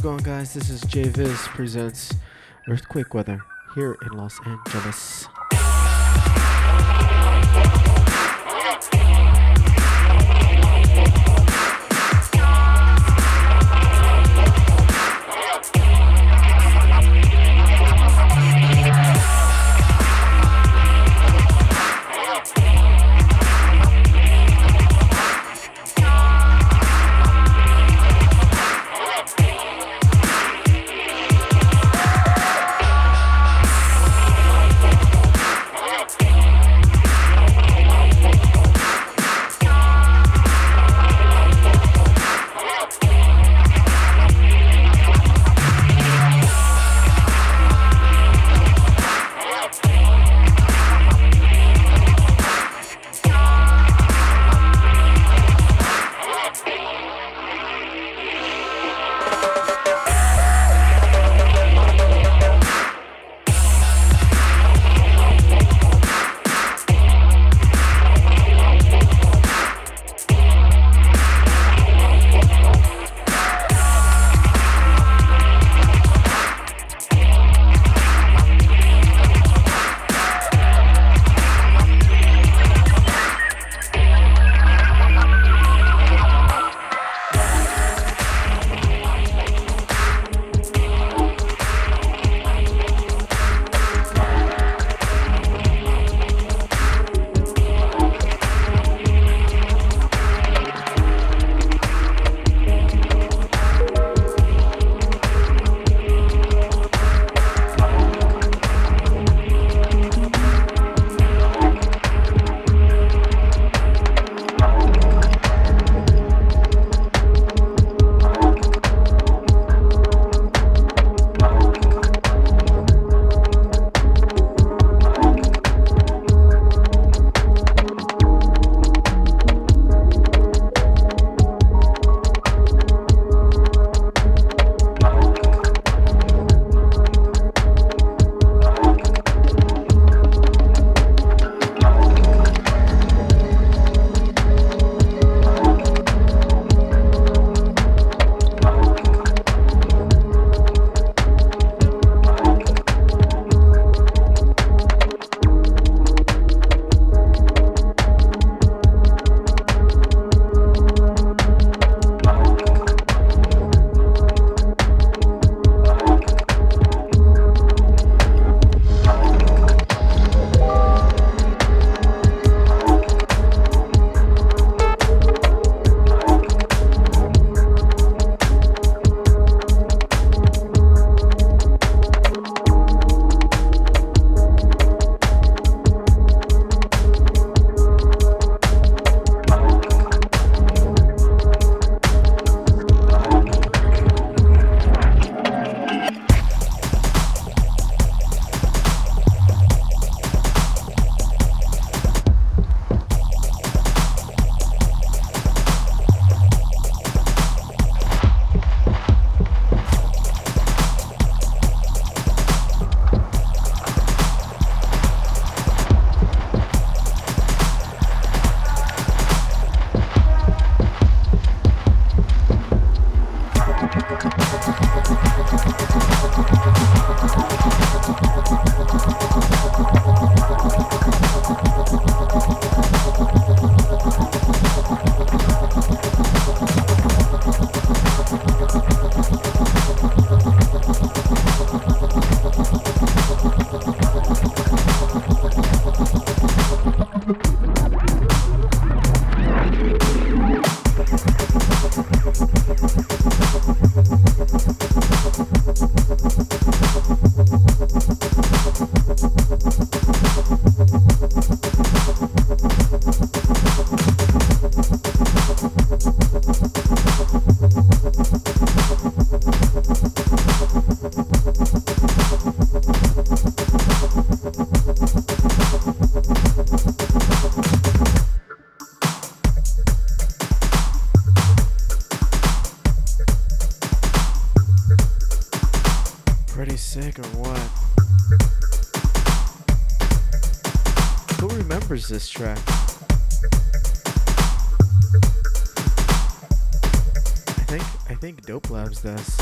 It going, guys? This is JVIZ presents Earthquake Weather here in Los Angeles. this.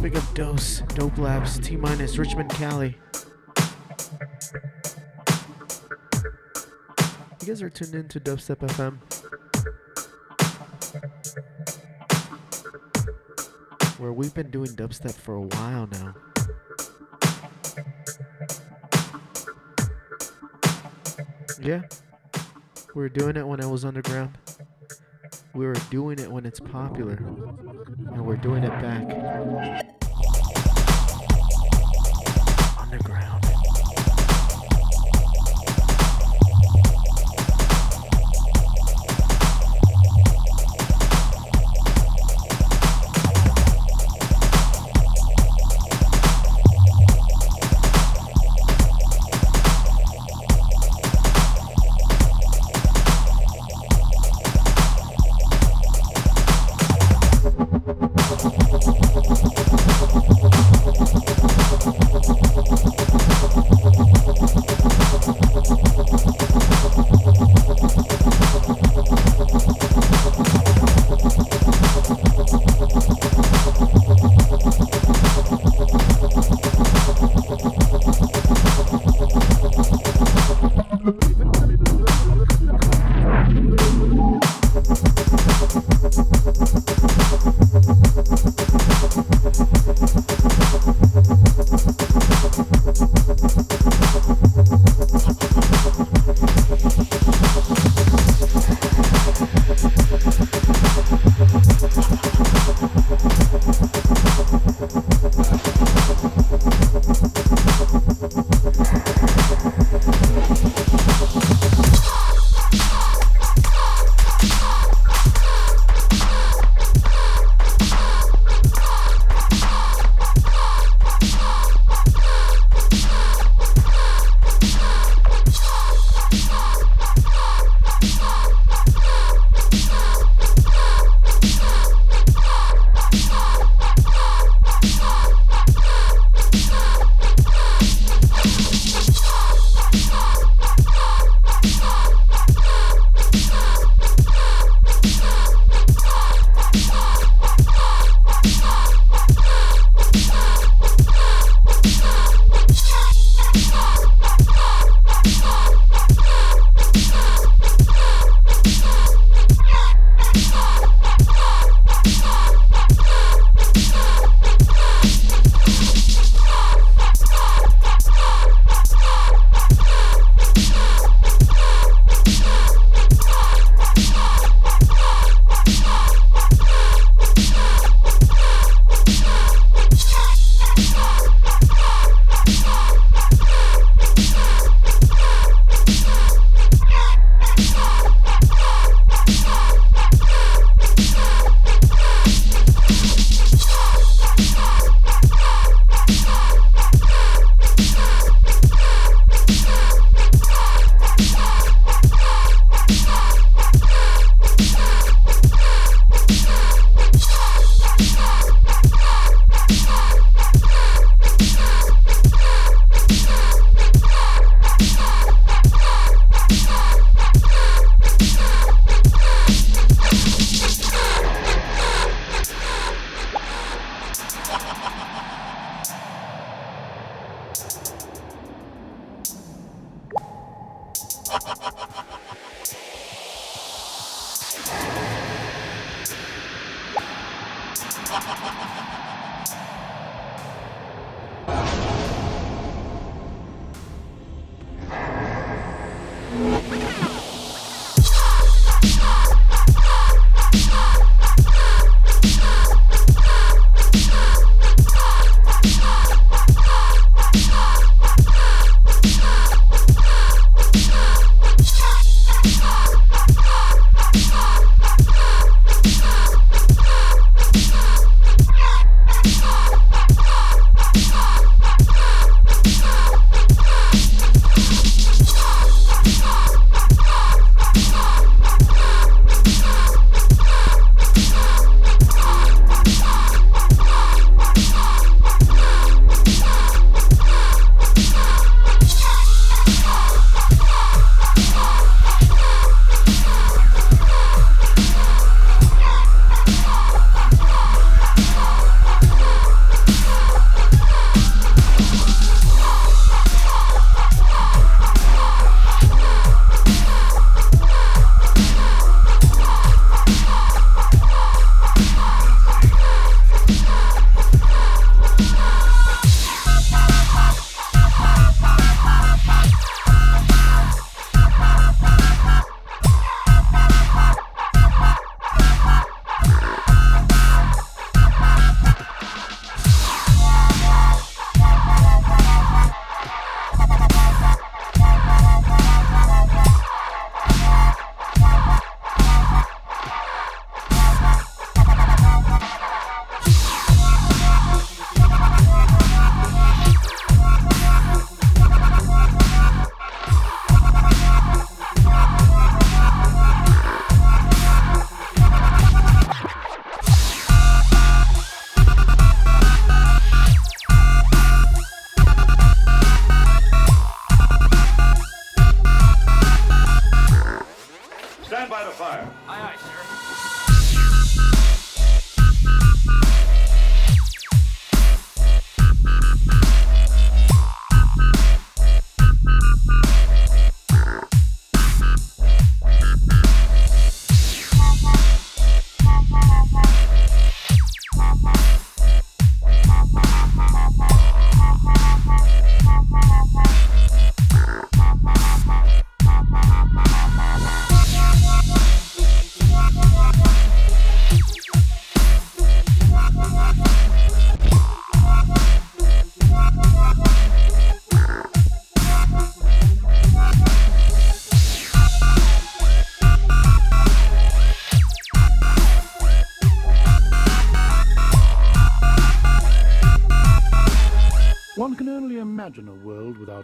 Big up Dose, Dope Labs, T Minus, Richmond, Cali. You guys are tuned in to Dubstep FM. Where we've been doing dubstep for a while now. Yeah. We were doing it when I was underground. We were doing it when it's popular. And we're doing it back. Underground.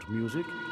Without music.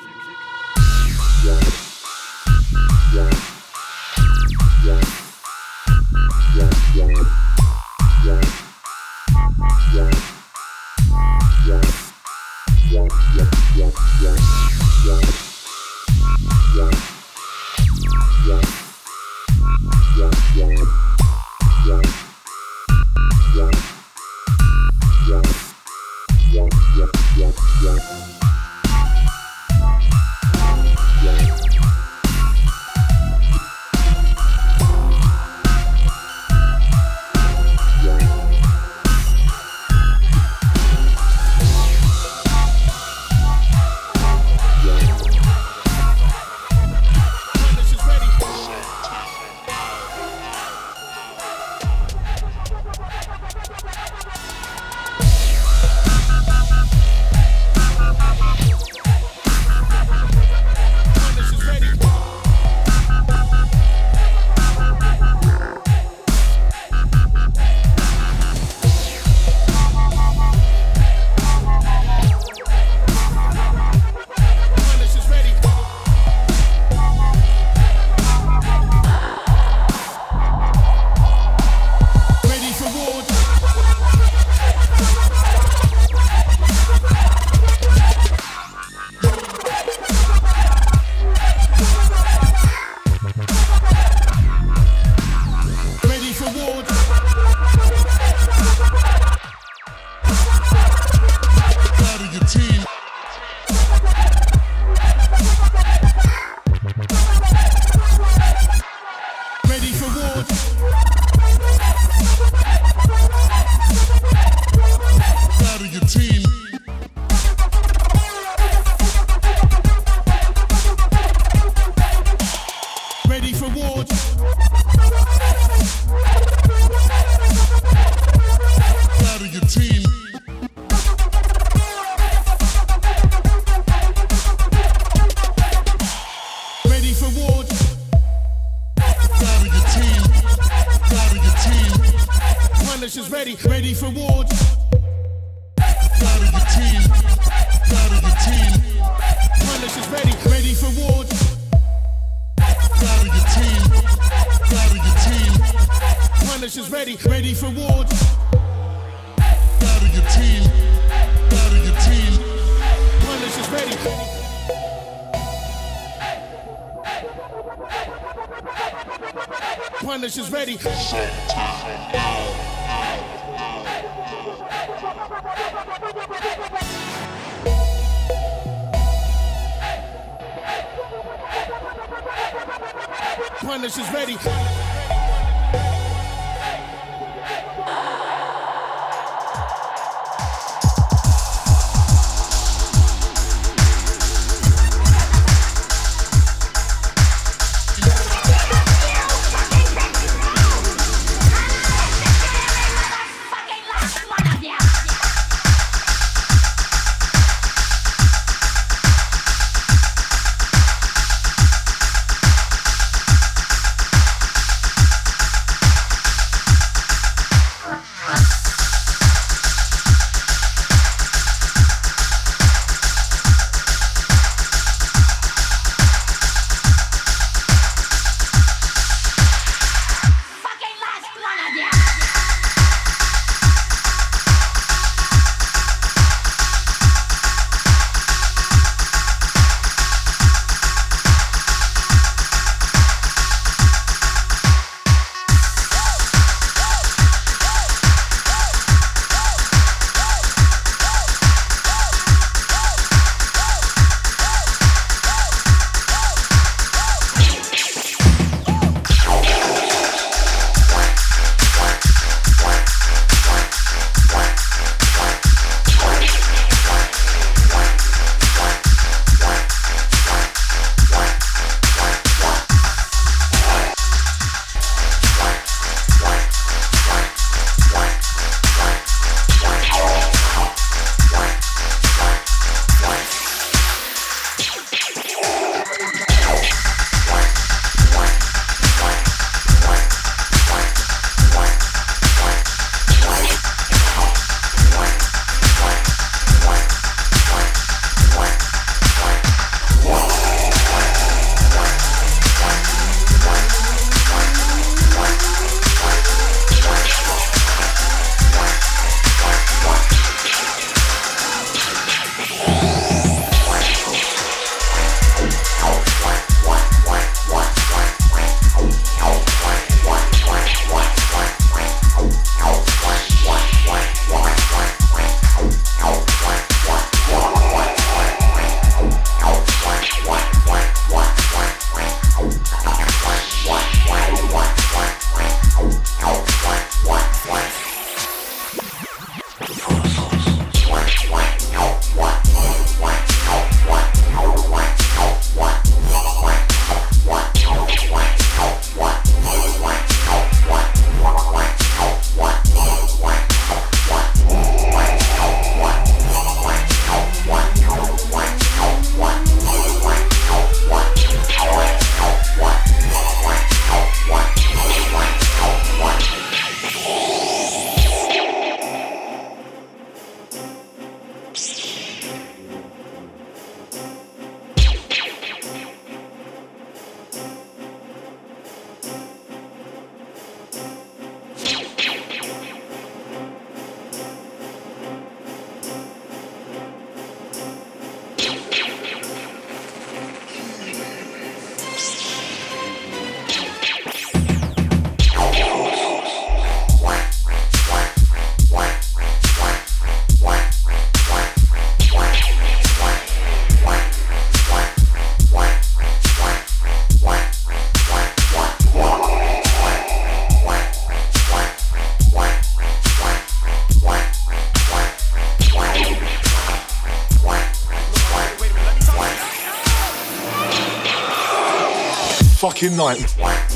Fucking nightmare.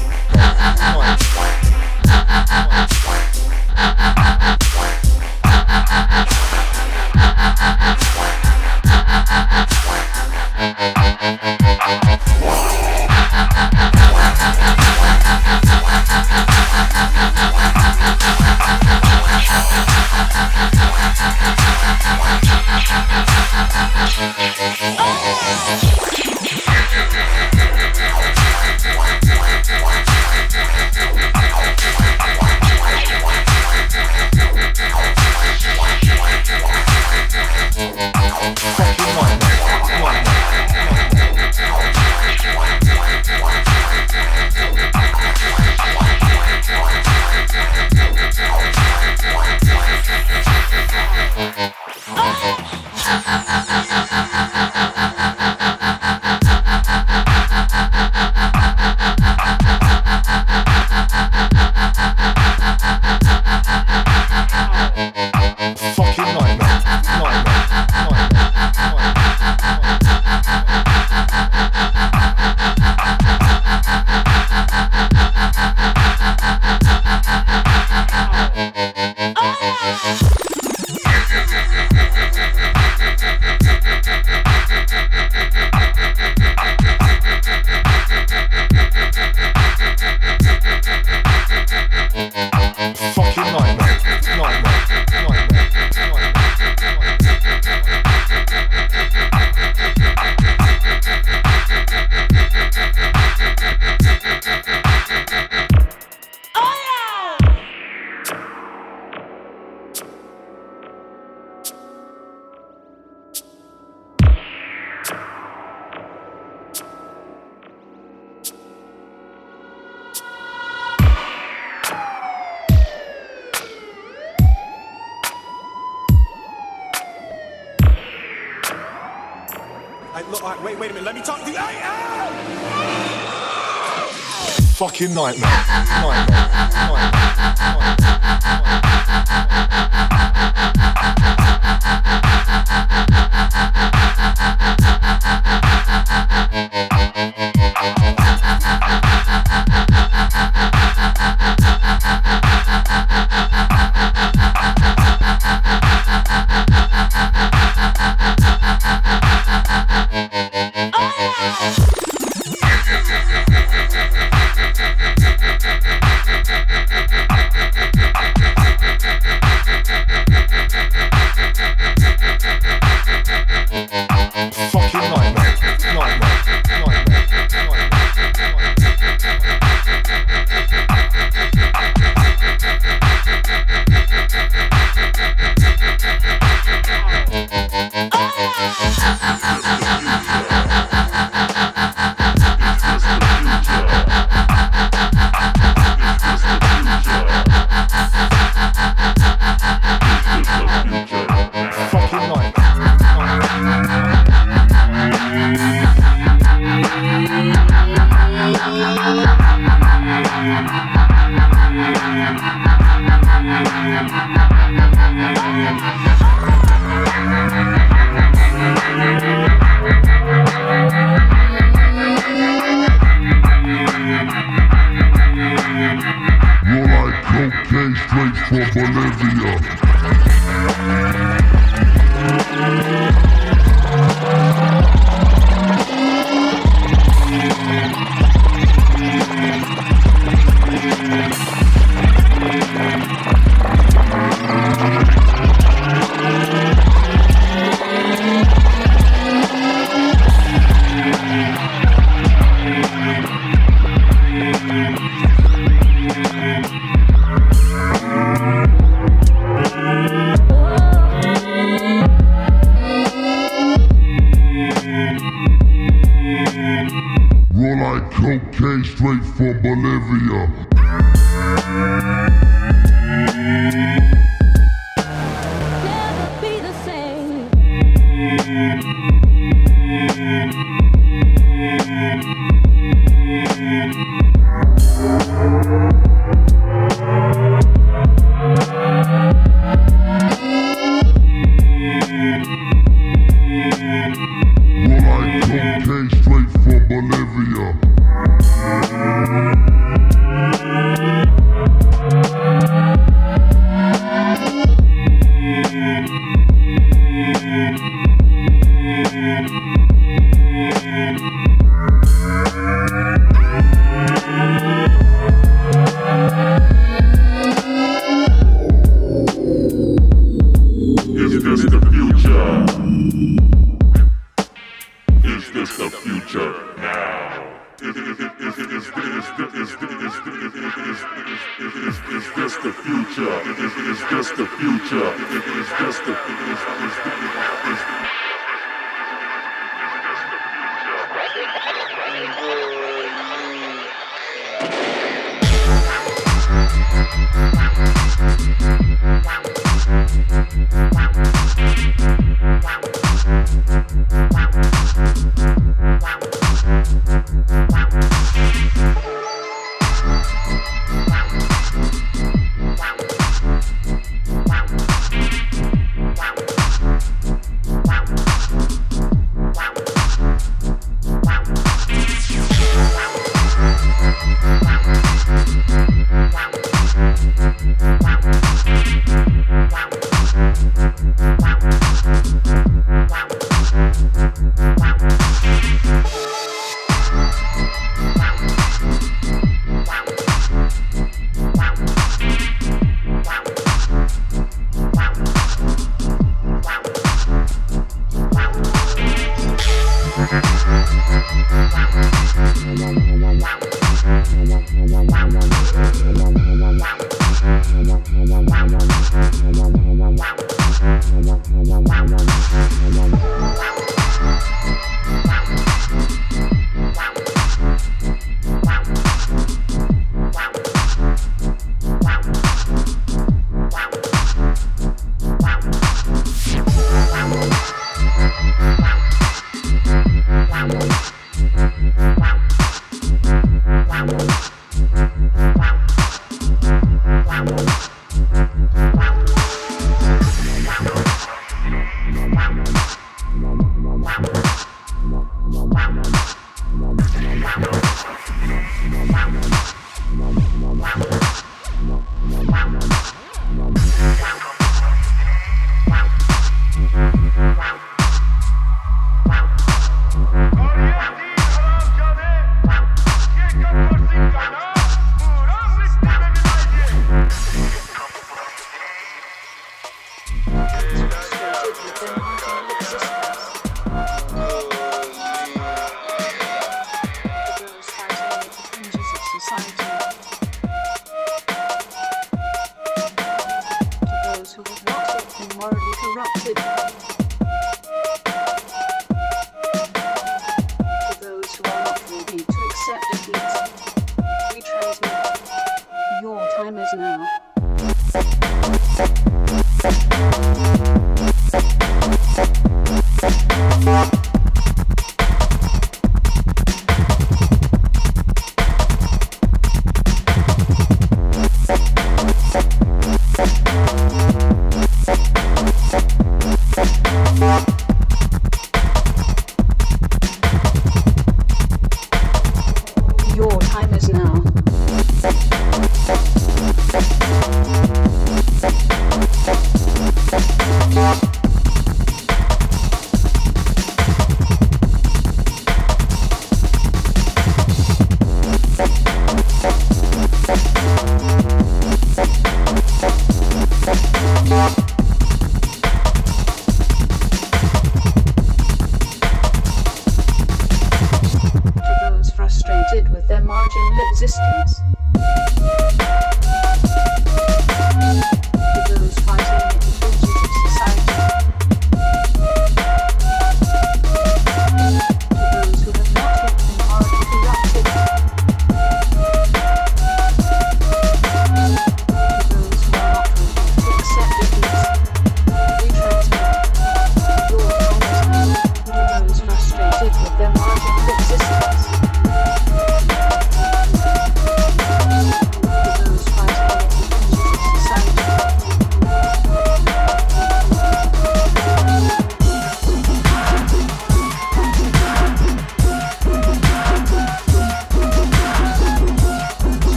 Nightmare.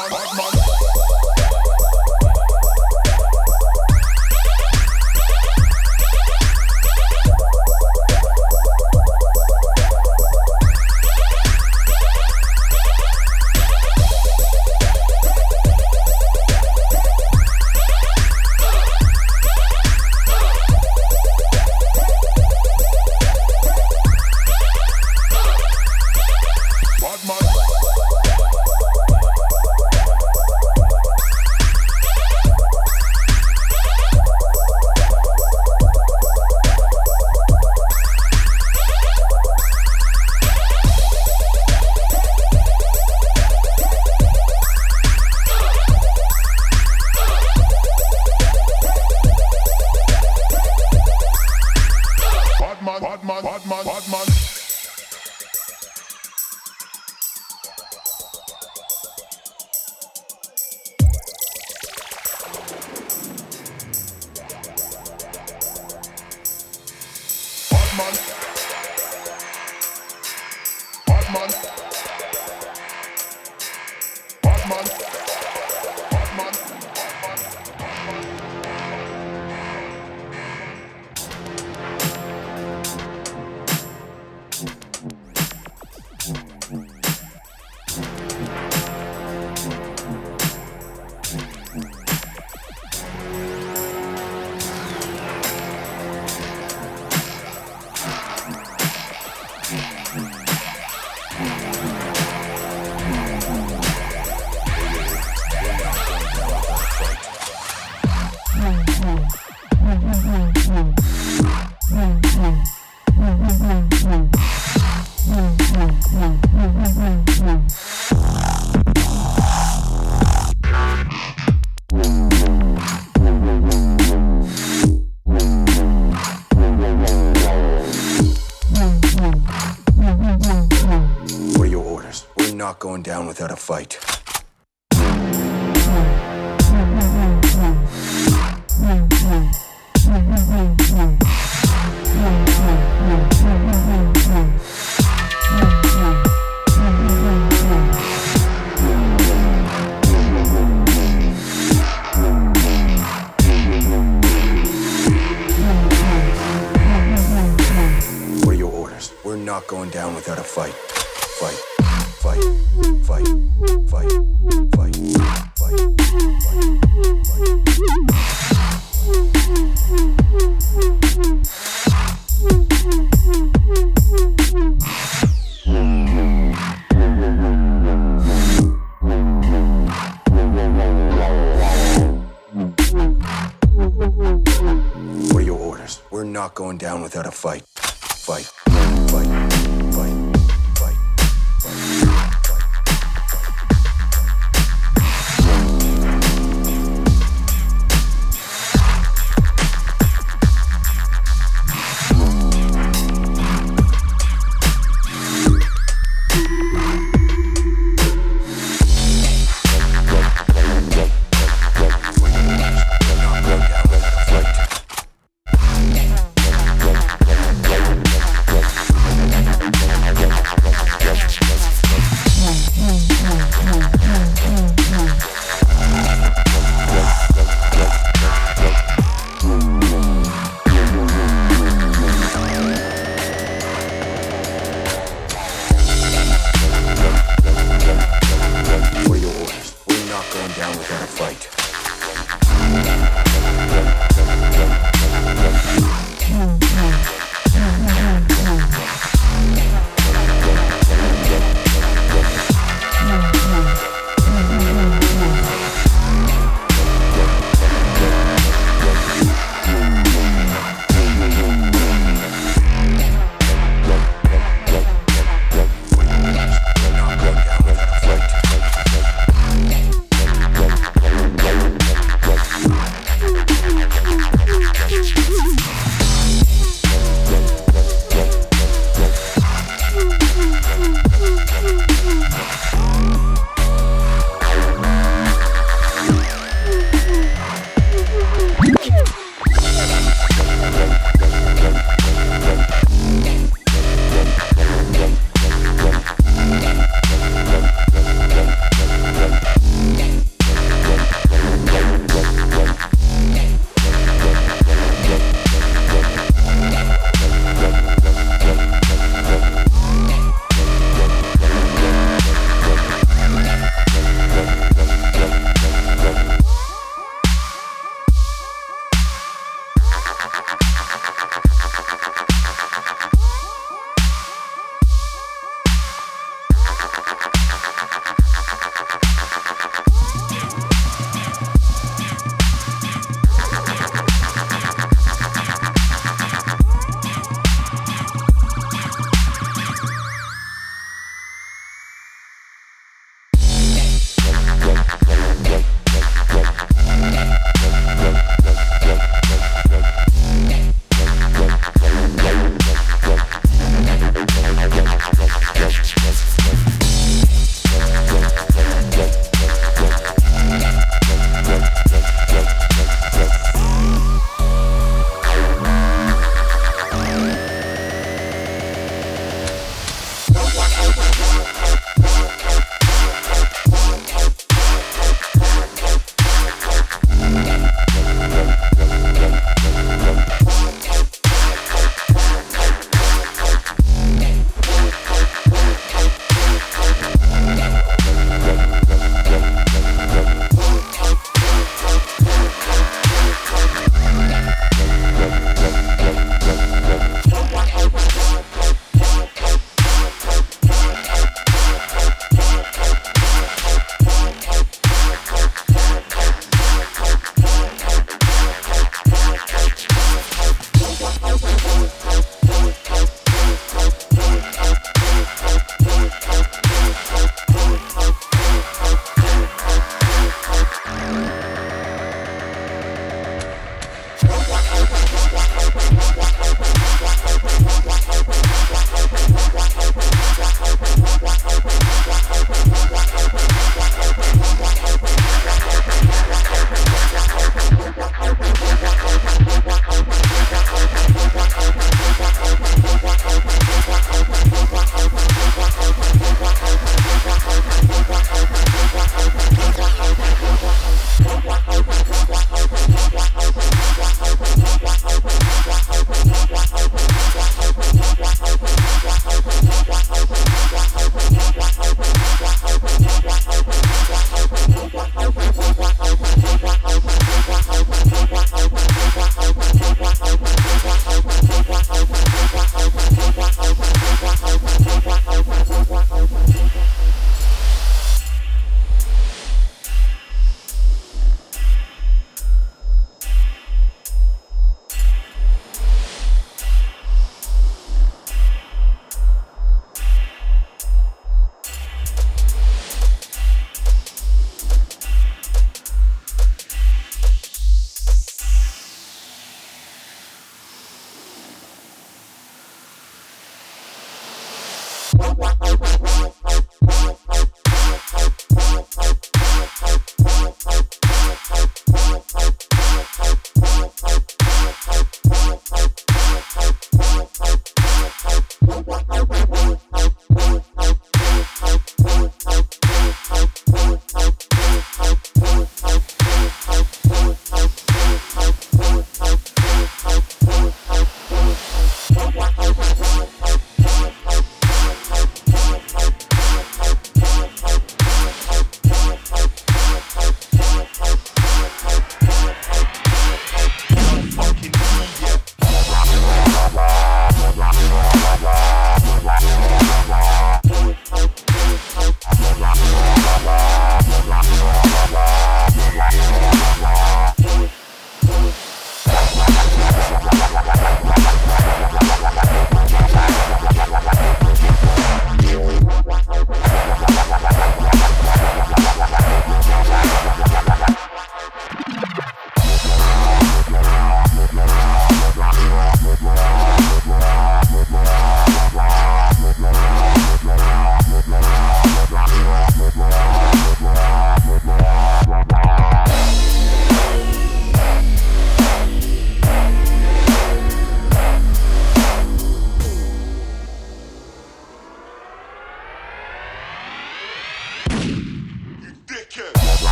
my, my, my. not going down without a fight. Fight.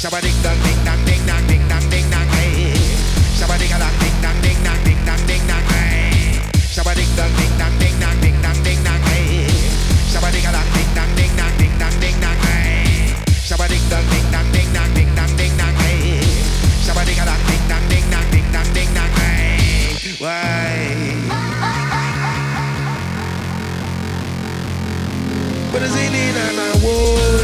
Shabba ding ding dong ding dong ding dong ding dong hey. Shabba ding ding dong ding dong ding dong ding dong hey. Shabba ding ding dong ding dong ding dong ding dong hey. Shabba ding ding dong ding dong ding dong ding dong hey. Why? but it's ain't in and I would.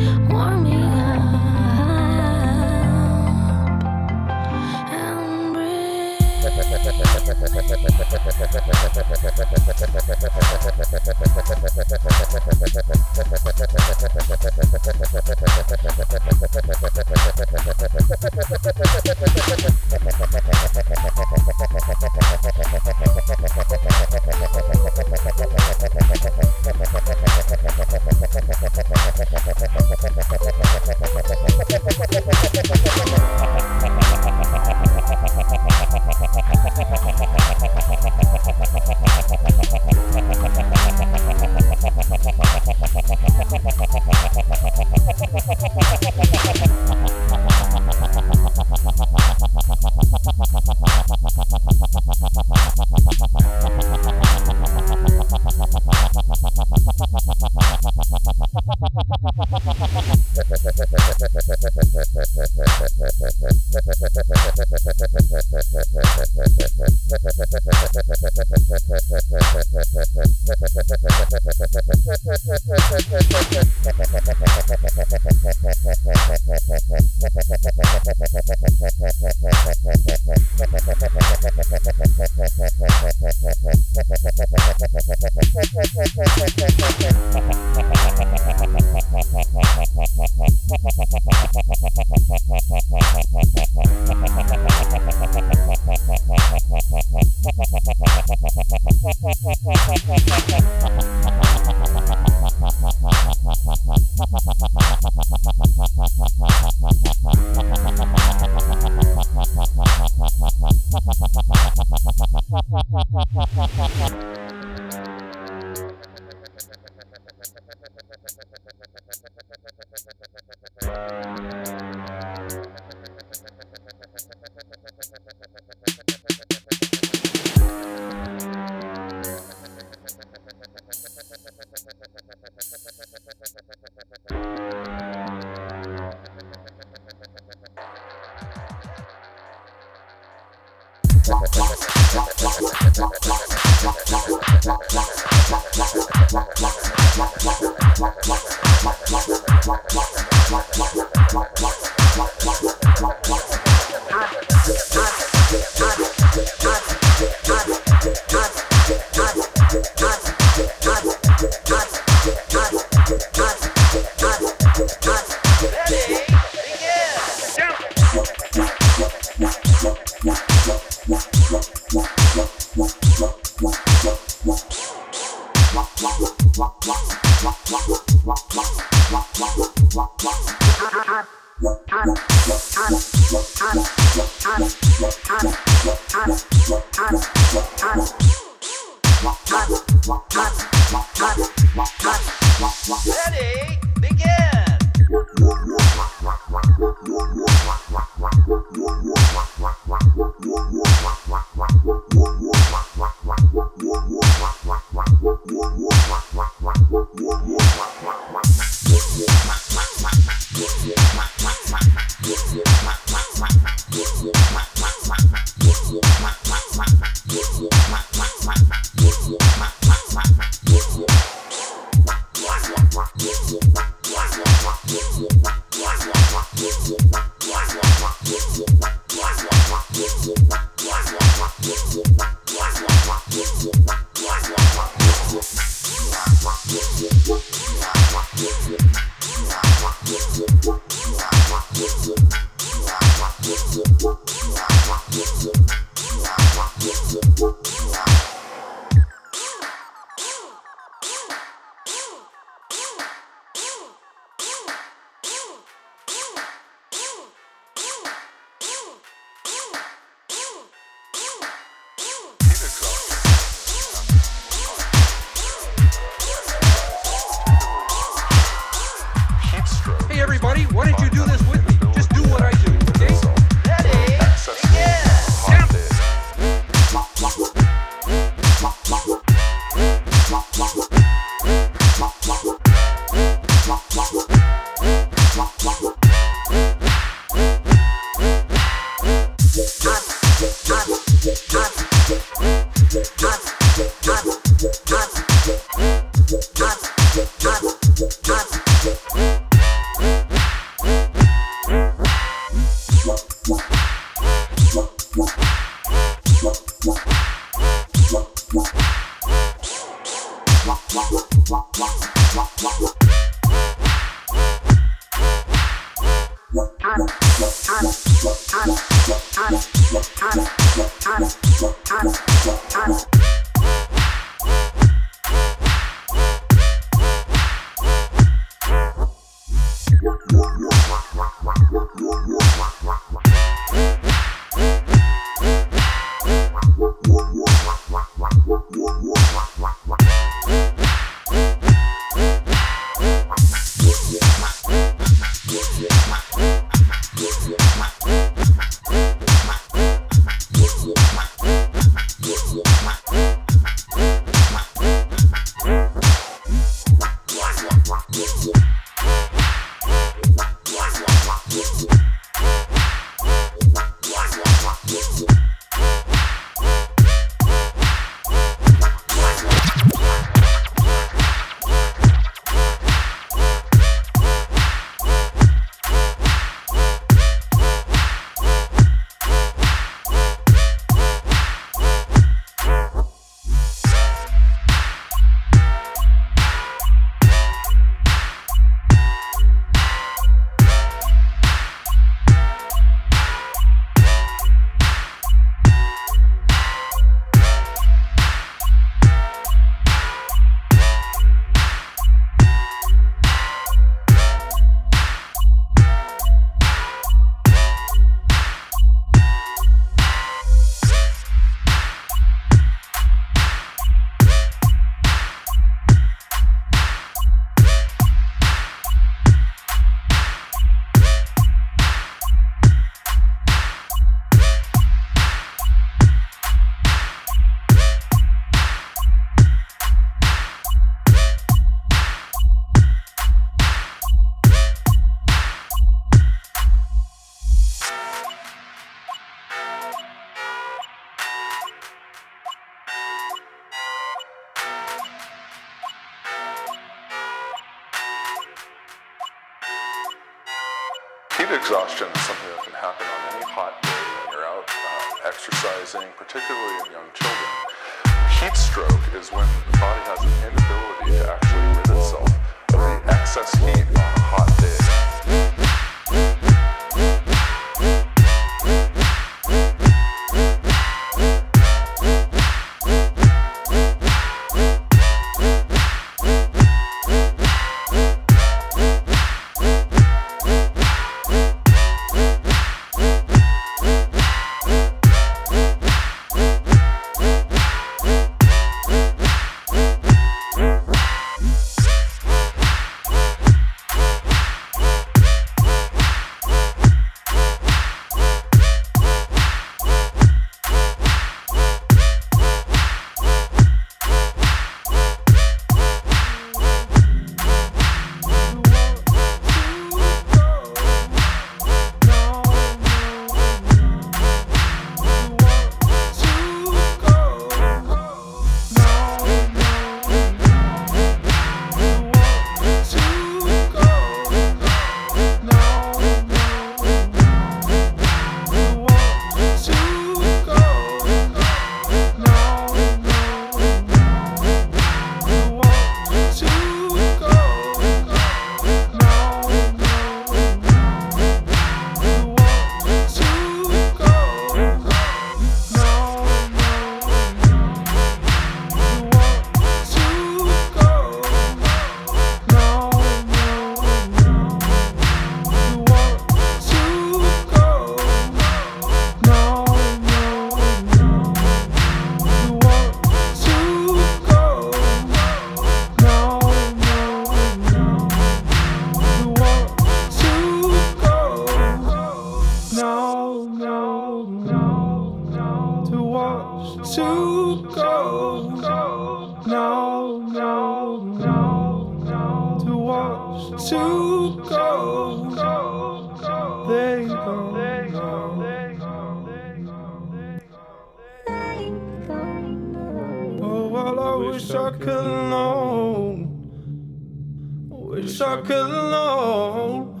Could know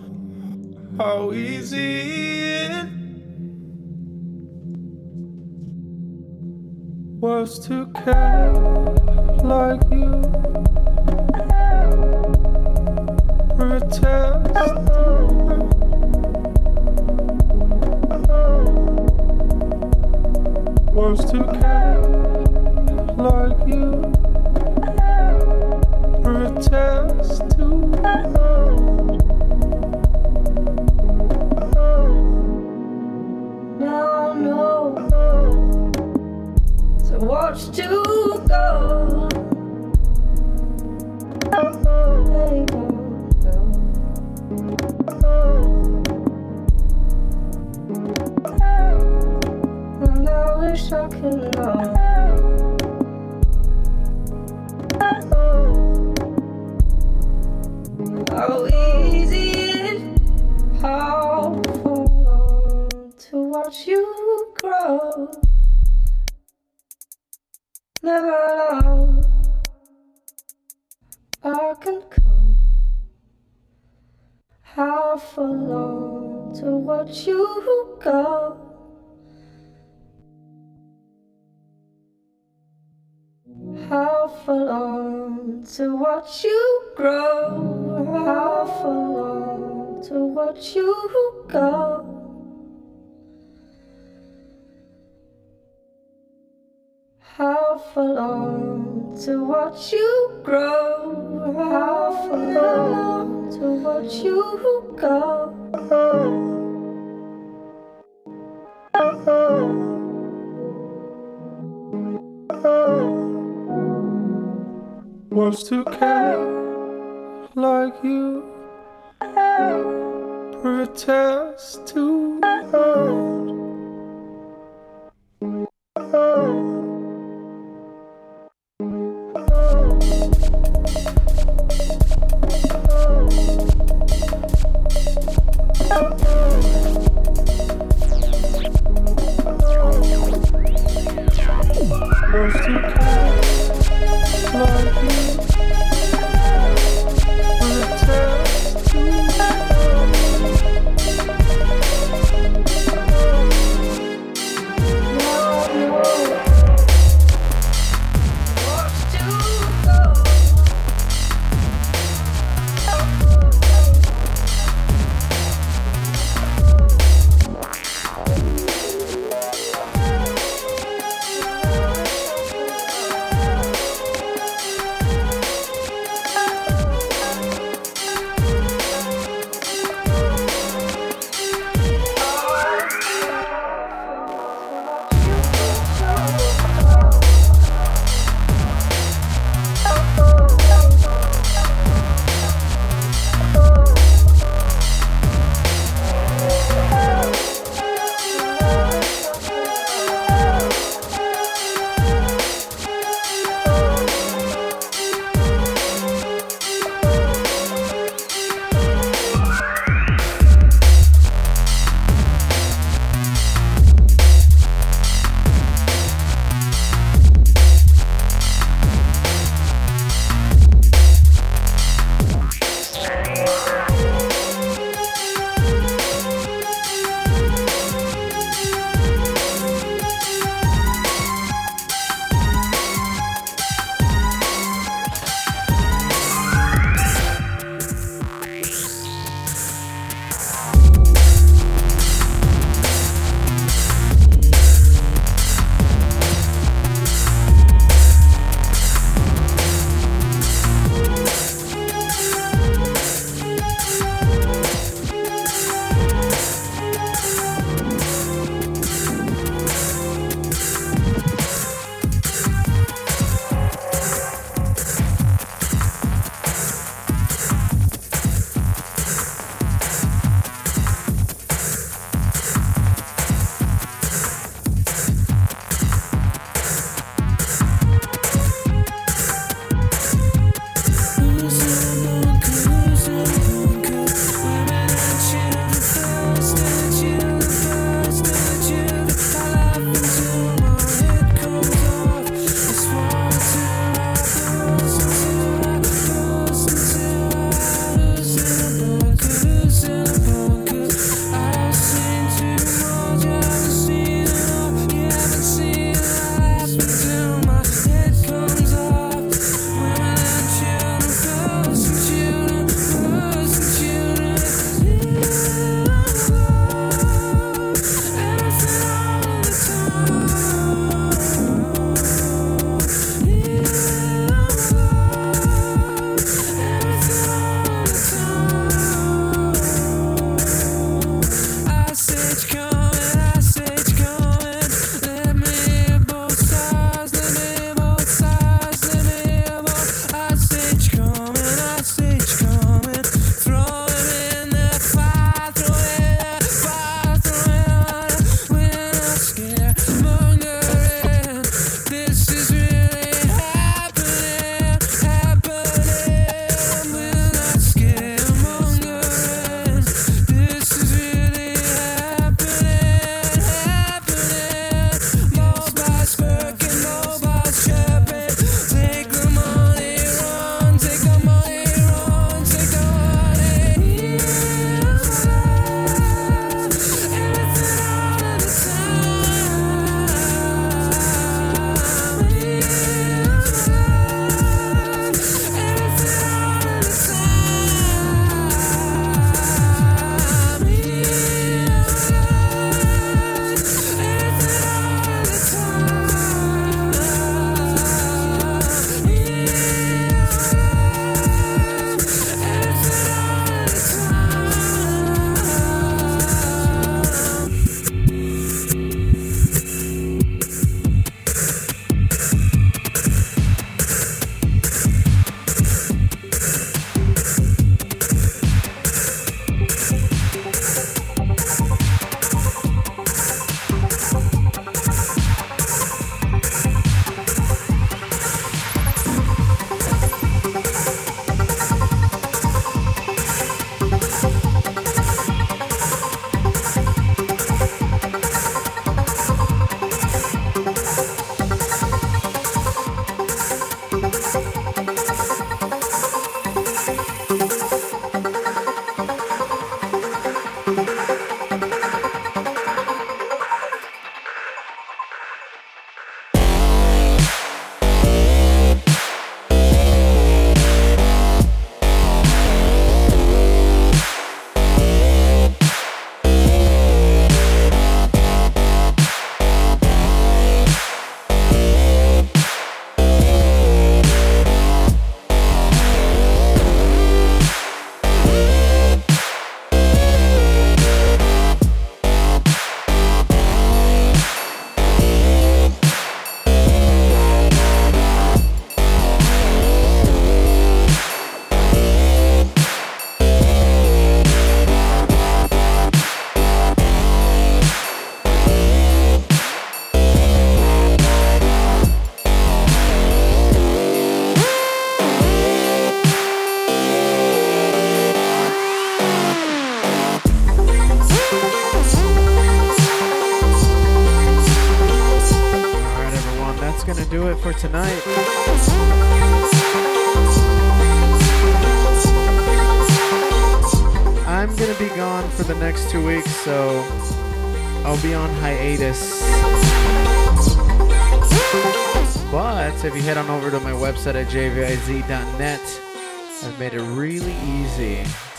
how easy it was to care like you. Protest. Was to care like you. Protest to No, no. So watch to go. And I wish I could know. How easy full to watch you grow. Never alone. I can come. How full on to watch you go. How full on to watch you grow. How full on to watch you go. How full on to watch you grow. How full on to watch you go. Uh-huh. Uh-huh. Was to care like you. Protest to hurt.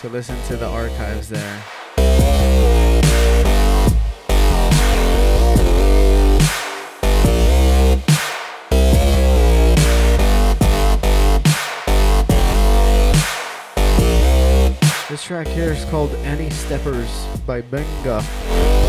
To listen to the archives there. This track here is called Any Steppers by Benga.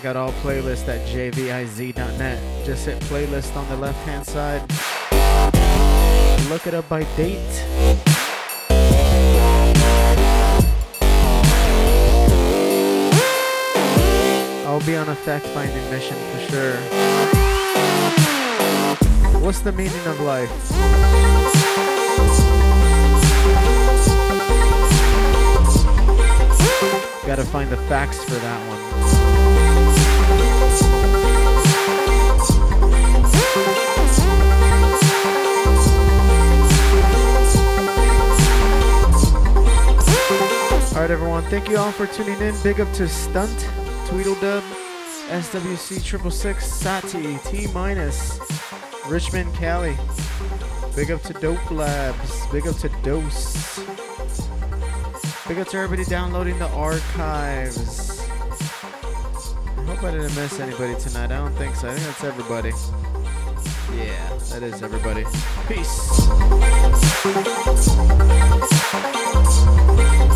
Check out all playlists at jviz.net. Just hit playlist on the left hand side. Look it up by date. I'll be on a fact finding mission for sure. What's the meaning of life? Gotta find the facts for that one. Alright, everyone, thank you all for tuning in. Big up to Stunt, Tweedledub, SWC Triple Six, Sati, T Minus, Richmond, Cali. Big up to Dope Labs. Big up to Dose. Big up to everybody downloading the archives. I hope I didn't miss anybody tonight. I don't think so. I think that's everybody. Yeah, that is everybody. Peace.